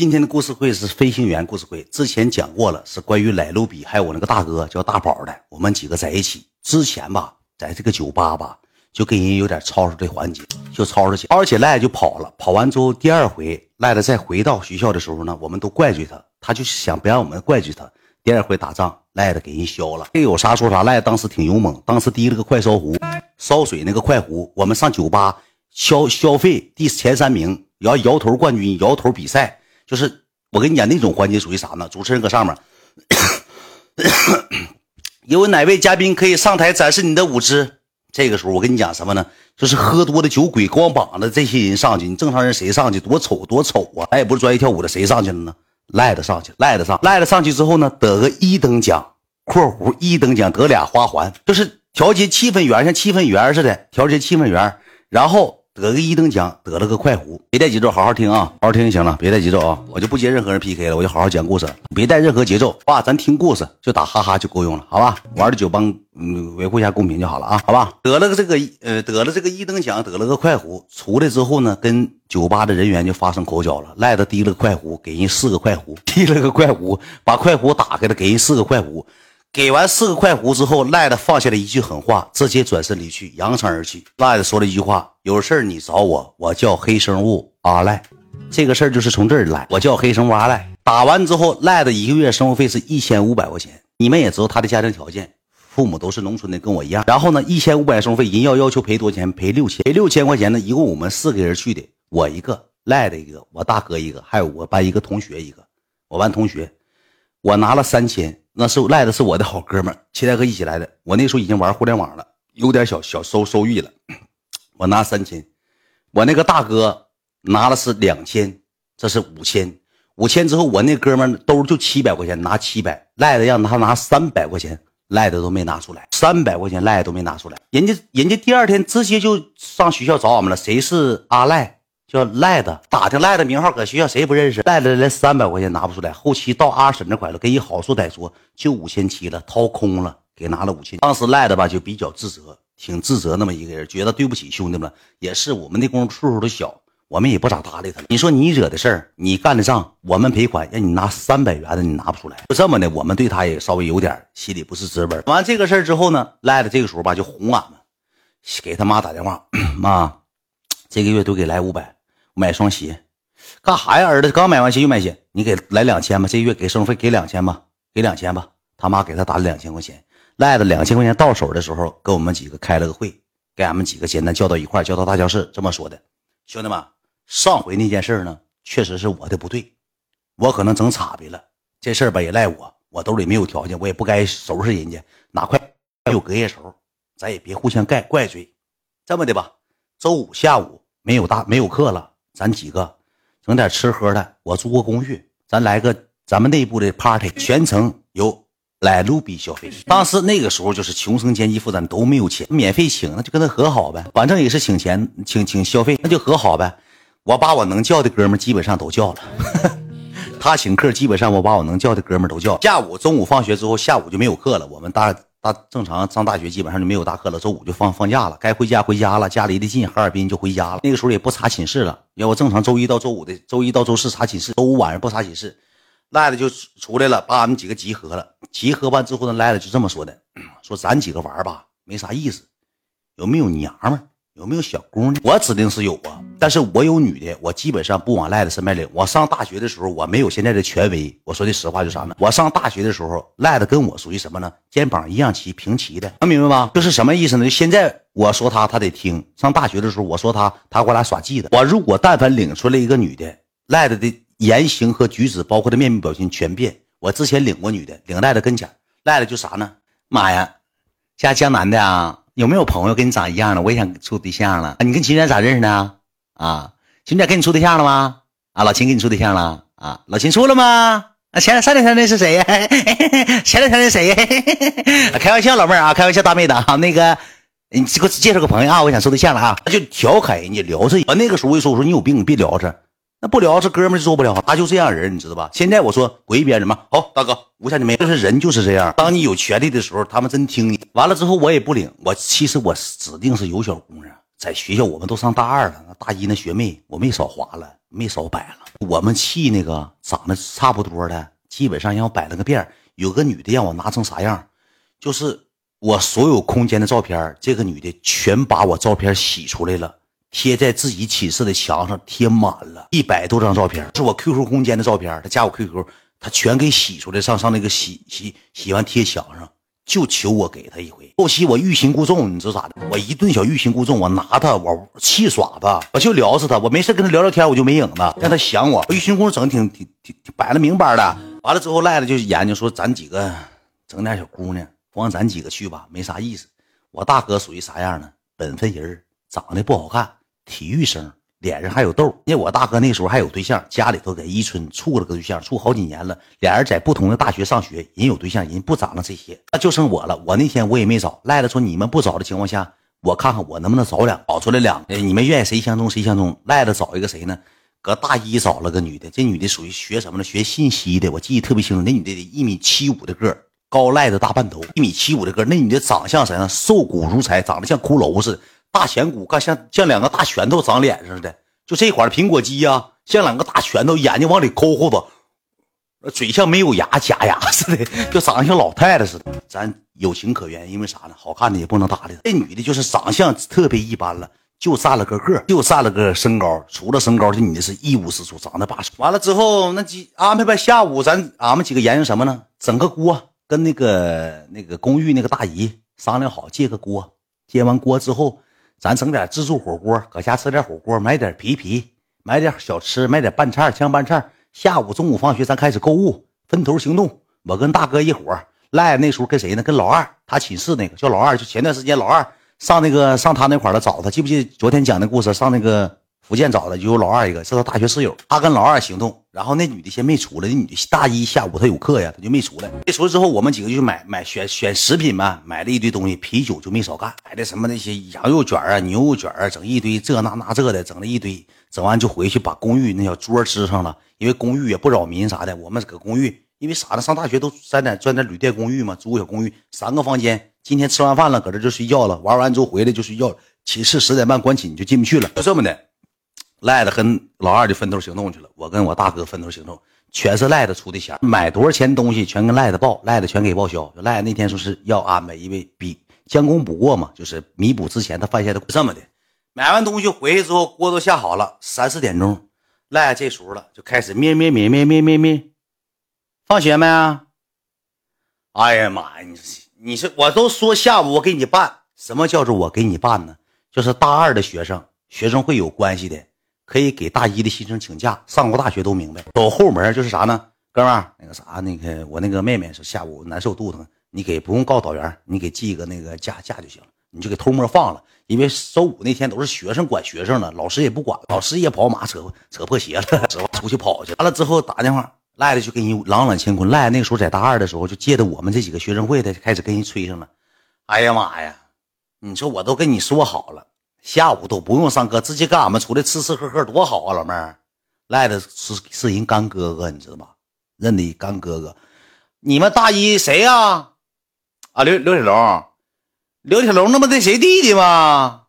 今天的故事会是飞行员故事会，之前讲过了，是关于莱卢比还有我那个大哥叫大宝的，我们几个在一起。之前吧，在这个酒吧吧，就跟人有点吵吵的环节，就吵吵起，吵起赖就跑了。跑完之后，第二回赖子再回到学校的时候呢，我们都怪罪他，他就想不让我们怪罪他。第二回打仗，赖子给人削了，这有啥说啥，赖子当时挺勇猛，当时提了个快烧壶，烧水那个快壶，我们上酒吧。消消费第前三名，摇摇头冠军，摇头比赛，就是我跟你讲那种环节属于啥呢？主持人搁上面，有哪位嘉宾可以上台展示你的舞姿？这个时候我跟你讲什么呢？就是喝多的酒鬼光膀子这些人上去，你正常人谁上去？多丑多丑啊！咱也不是专业跳舞的，谁上去了呢？赖的上去，赖的上，赖的上去之后呢，得个一等奖（括弧一等奖得俩花环），就是调节气氛员，像气氛员似的调节气氛员，然后。得个一等奖，得了个快壶。别带节奏，好好听啊，好好听就行了。别带节奏啊，我就不接任何人 PK 了，我就好好讲故事。别带任何节奏，爸，咱听故事就打哈哈就够用了，好吧？玩的酒帮嗯维护一下公平就好了啊，好吧？得了个这个呃，得了这个一等奖，得了个快壶。出来之后呢，跟酒吧的人员就发生口角了。赖子提了个快壶，给人四个快壶，提了个快壶，把快壶打开了，给人四个快壶。给完四个快壶之后，赖子放下了一句狠话，直接转身离去，扬长而去。赖子说了一句话：“有事儿你找我，我叫黑生物阿赖。”这个事儿就是从这儿来，我叫黑生物阿赖。打完之后，赖子一个月生活费是一千五百块钱。你们也知道他的家庭条件，父母都是农村的，跟我一样。然后呢，一千五百生活费，人要要求赔多少钱？赔六千，赔六千块钱呢。一共我们四个人去的，我一个，赖的一个，我大哥一个，还有我班一个同学一个，我班同学，我拿了三千。那是赖的是我的好哥们儿，七代哥一起来的。我那时候已经玩互联网了，有点小小收收益了。我拿三千，我那个大哥拿的是两千，这是五千。五千之后，我那哥们兜就七百块钱，拿七百。赖的让他拿三百块钱，赖的都没拿出来。三百块钱赖的都没拿出来。人家人家第二天直接就上学校找我们了。谁是阿赖？叫赖子，打听赖子名号，搁学校谁不认识？赖子连三百块钱拿不出来，后期到阿婶那块了，给一好说歹说，就五千七了，掏空了，给拿了五千。当时赖子吧就比较自责，挺自责那么一个人，觉得对不起兄弟们，也是我们那功夫岁数都小，我们也不咋搭理他。你说你惹的事儿，你干的账，我们赔款，让你拿三百元的，你拿不出来，就这么的，我们对他也稍微有点心里不是滋味。完这个事儿之后呢，赖子这个时候吧就哄俺们，给他妈打电话，妈，这个月都给来五百。买双鞋，干啥呀？儿子刚买完鞋又买鞋，你给来两千吧。这个月给生活费给两千吧，给两千吧。他妈给他打了两千块钱，赖子两千块钱到手的时候，跟我们几个开了个会，给俺们几个简单叫到一块叫到大教室，这么说的：兄弟们，上回那件事呢，确实是我的不对，我可能整岔劈了。这事儿吧也赖我，我兜里没有条件，我也不该收拾人家，哪块有隔夜仇，咱也别互相盖怪罪。这么的吧，周五下午没有大没有课了。咱几个整点吃喝的，我租个公寓，咱来个咱们内部的 party，全程由来卢比消费。当时那个时候就是穷生奸计负担都没有钱，免费请那就跟他和好呗，反正也是请钱请请消费，那就和好呗。我把我能叫的哥们基本上都叫了，他请客基本上我把我能叫的哥们都叫。下午中午放学之后，下午就没有课了，我们大。大正常上大学基本上就没有大课了，周五就放放假了，该回家回家了，家离得近，哈尔滨就回家了。那个时候也不查寝室了，要不正常周一到周五的，周一到周四查寝室，周五晚上不查寝室，赖子就出来了，把俺们几个集合了。集合完之后呢，赖子就这么说的，说咱几个玩吧，没啥意思，有没有娘们？有没有小姑娘？我指定是有啊，但是我有女的，我基本上不往赖子身边领。我上大学的时候，我没有现在的权威。我说的实话就啥呢？我上大学的时候，赖子跟我属于什么呢？肩膀一样齐，平齐的，能明白吗？就是什么意思呢？就现在我说他，他得听。上大学的时候，我说他，他给我俩耍记的。我如果但凡领出来一个女的，赖子的言行和举止，包括他面部表情全变。我之前领过女的，领赖子跟前，赖子就啥呢？妈呀，家江南的啊！有没有朋友跟你长一样的？我也想处对象了。你跟秦姐咋认识的？啊，秦姐跟你处对象了吗？啊，老秦跟你处对象了？啊，老秦处了吗？啊，前上两天那是谁呀？前两天那谁呀？开玩笑，老妹儿啊，开玩笑，大妹子啊，那个，你给我介绍个朋友啊，我想处对象了啊，就调侃人家聊着。我那个时候我就说我说你有病，你别聊着。那不聊这哥们就做不了，他就这样人，你知道吧？现在我说滚一边去嘛。好，大哥，无下你没，就是人就是这样。当你有权利的时候，他们真听你。完了之后，我也不领。我其实我指定是有小姑娘，在学校我们都上大二了，那大一那学妹我没少划了，没少摆了。我们气那个长得差不多的，基本上让我摆了个遍。有个女的让我拿成啥样，就是我所有空间的照片，这个女的全把我照片洗出来了，贴在自己寝室的墙上，贴满了一百多张照片，是我 QQ 空间的照片。他加我 QQ，他全给洗出来，上上那个洗洗洗完贴墙上。就求我给他一回，后期我欲擒故纵，你知道咋的？我一顿小欲擒故纵，我拿他，我气耍他，我就聊死他，我没事跟他聊聊天，我就没影子，让他想我。欲擒故纵整挺挺挺摆了明白的。完了之后，赖了就研究说，咱几个整点小姑娘，光咱几个去吧，没啥意思。我大哥属于啥样呢？本分人，长得不好看，体育生。脸上还有痘，因为我大哥那时候还有对象，家里头在伊春处了个对象，处好几年了。俩人在不同的大学上学，人有对象，人不长了这些，那就剩我了。我那天我也没找，赖了说你们不找的情况下，我看看我能不能找两，找出来两个。你们愿意谁相中谁相中。赖了找一个谁呢？搁大一找了个女的，这女的属于学什么呢？学信息的，我记得特别清楚。那女的得一米七五的个高赖的大半头，一米七五的个那女的长相啥样？瘦骨如柴，长得像骷髅似的。大颧骨，看像像两个大拳头长脸上似的，就这块苹果肌呀，像两个大拳头，眼睛往里抠抠子，嘴像没有牙假牙 似的，就长得像老太太似的。咱有情可原，因为啥呢？好看的也不能搭理这女的就是长相特别一般了，就占了个个，就占了个身高。除了身高，这女的是一无是处，长得巴适。完了之后，那几安排吧，下午咱俺们几个研究什么呢？整个锅，跟那个那个公寓那个大姨商量好，借个锅。借完锅之后。咱整点自助火锅，搁家吃点火锅，买点皮皮，买点小吃，买点拌菜、酱拌菜。下午、中午放学，咱开始购物，分头行动。我跟大哥一伙赖那时候跟谁呢？跟老二，他寝室那个叫老二。就前段时间老二上那个上他那块儿了，找他，记不记？得昨天讲的故事，上那个。福建找的就有老二一个，是他大学室友。他跟老二行动，然后那女的先没出来。那女的大一下午她有课呀，她就没出来。没出来之后，我们几个就买买选选食品嘛，买了一堆东西，啤酒就没少干，买的什么那些羊肉卷啊、牛肉卷啊，整一堆这那那这的，整了一堆。整完就回去把公寓那小桌支上了，因为公寓也不扰民啥的。我们搁公寓，因为啥呢？上大学都在点钻点旅店公寓嘛，租个小公寓，三个房间。今天吃完饭了，搁这就睡觉了。玩完之后回来就睡觉了。寝室十点半关寝就进不去了，就这么的。赖子跟老二就分头行动去了，我跟我大哥分头行动，全是赖子出的钱，买多少钱东西全跟赖子报，赖子全给报销。赖子那天说是要安排，因为比将功补过嘛，就是弥补之前他犯下的这么的。买完东西回去之后，锅都下好了，三四点钟，赖子这时候了就开始咩咩咩咩咩咩咩，放学没啊？哎呀妈呀，你你是我都说下午我给你办，什么叫做我给你办呢？就是大二的学生，学生会有关系的。可以给大一的新生请假，上过大学都明白。走后门就是啥呢，哥们儿，那个啥，那个我那个妹妹是下午难受肚子疼，你给不用告导员，你给寄个那个假假就行了，你就给偷摸放了。因为周五那天都是学生管学生了，老师也不管，老师也跑马扯扯破鞋了，出去跑去。完了之后打电话，赖的就跟人朗朗乾坤。赖那个时候在大二的时候，就借着我们这几个学生会的，开始跟人吹上了。哎呀妈呀，你说我都跟你说好了。下午都不用上课，直接跟俺们出来吃吃喝喝多好啊！老妹儿，赖的是是人干哥哥，你知道吗？认的干哥哥。你们大一谁呀？啊，刘刘铁龙，刘铁龙那不那谁弟弟吗？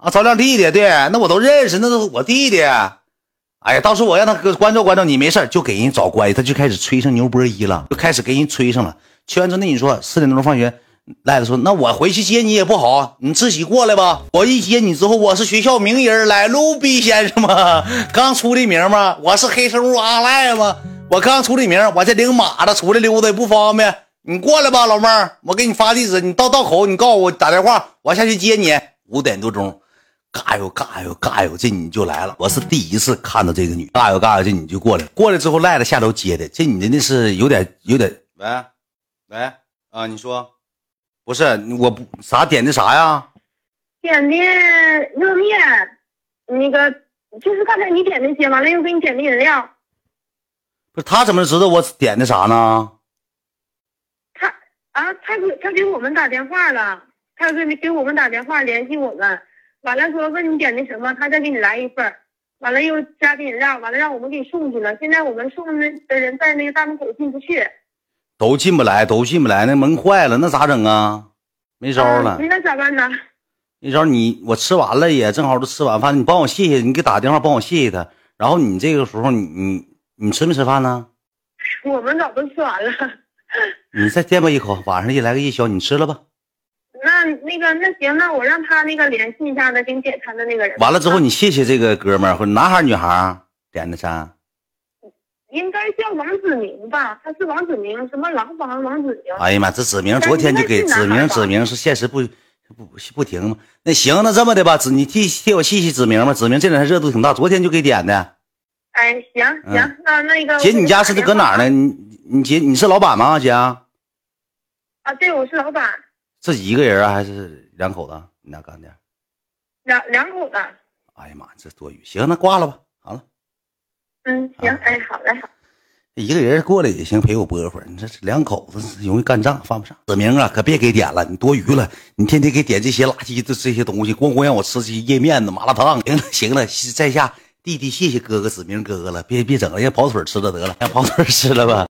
啊，赵亮弟弟，对，那我都认识，那都是我弟弟。哎呀，到时候我让他哥关照关照你，没事就给人找关系，他就开始吹上牛波一了，就开始给人吹上了。吹完之后，那你说四点钟放学。赖子说：“那我回去接你也不好，你自己过来吧。我一接你之后，我是学校名人，来路比先生吗？刚出的名吗？我是黑生物阿赖吗？我刚出的名，我这领马的出来溜达也不方便。你过来吧，老妹儿，我给你发地址，你到道口，你告诉我打电话，我下去接你。五点多钟，嘎哟嘎哟嘎哟，这你就来了。我是第一次看到这个女，嘎哟嘎哟，这你就过来。过来之后，赖子下楼接的。这女的那是有点有点，喂喂啊，你说。”不是我不啥点的啥呀？点的热面，那个就是刚才你点那些，完了又给你点的饮料。不是他怎么知道我点的啥呢？他啊，他给他给我们打电话了，他给给我们打电话联系我们，完了说问你点的什么，他再给你来一份完了又加的饮料，完了让我们给你送去了。现在我们送的的人在那个大门口进不去。都进不来，都进不来，那门坏了，那咋整啊？没招了，那咋办呢？没招，你我吃完了也正好都吃完饭，你帮我谢谢，你给打电话帮我谢谢他，然后你这个时候你你你吃没吃饭呢？我们早都吃完了。你再垫吧一口，晚上一来个夜宵，你吃了吧。那那个那行，那我让他那个联系一下子给你点餐的那个人。完了之后，啊你谢谢这个哥们儿，或者男孩儿女孩儿点的餐。应该叫王子明吧？他是王子明，什么廊坊王子明？哎呀妈，这子明昨天就给子明，子明是现实不不不不停吗？那行，那这么的吧，子你替替我谢谢子明吧。子明这两天热度挺大，昨天就给点的。哎，行嗯行，那那个姐，你家是搁哪儿呢？？你你姐你是老板吗？姐，啊，对，我是老板，自己一个人啊，还是两口子？你俩干的？两两口子。哎呀妈，这多余。行，那挂了吧。嗯，行啊，哎，好嘞，好。一个人过来也行，陪我播会儿。你这是两口子容易干仗，犯不上。子明啊，可别给点了，你多余了。你天天给点这些垃圾的这些东西，光光让我吃这些叶面子、麻辣烫。行了行了，在下弟弟谢谢哥哥子明哥哥了，别别整了，让跑腿吃了得了，让跑腿吃了吧。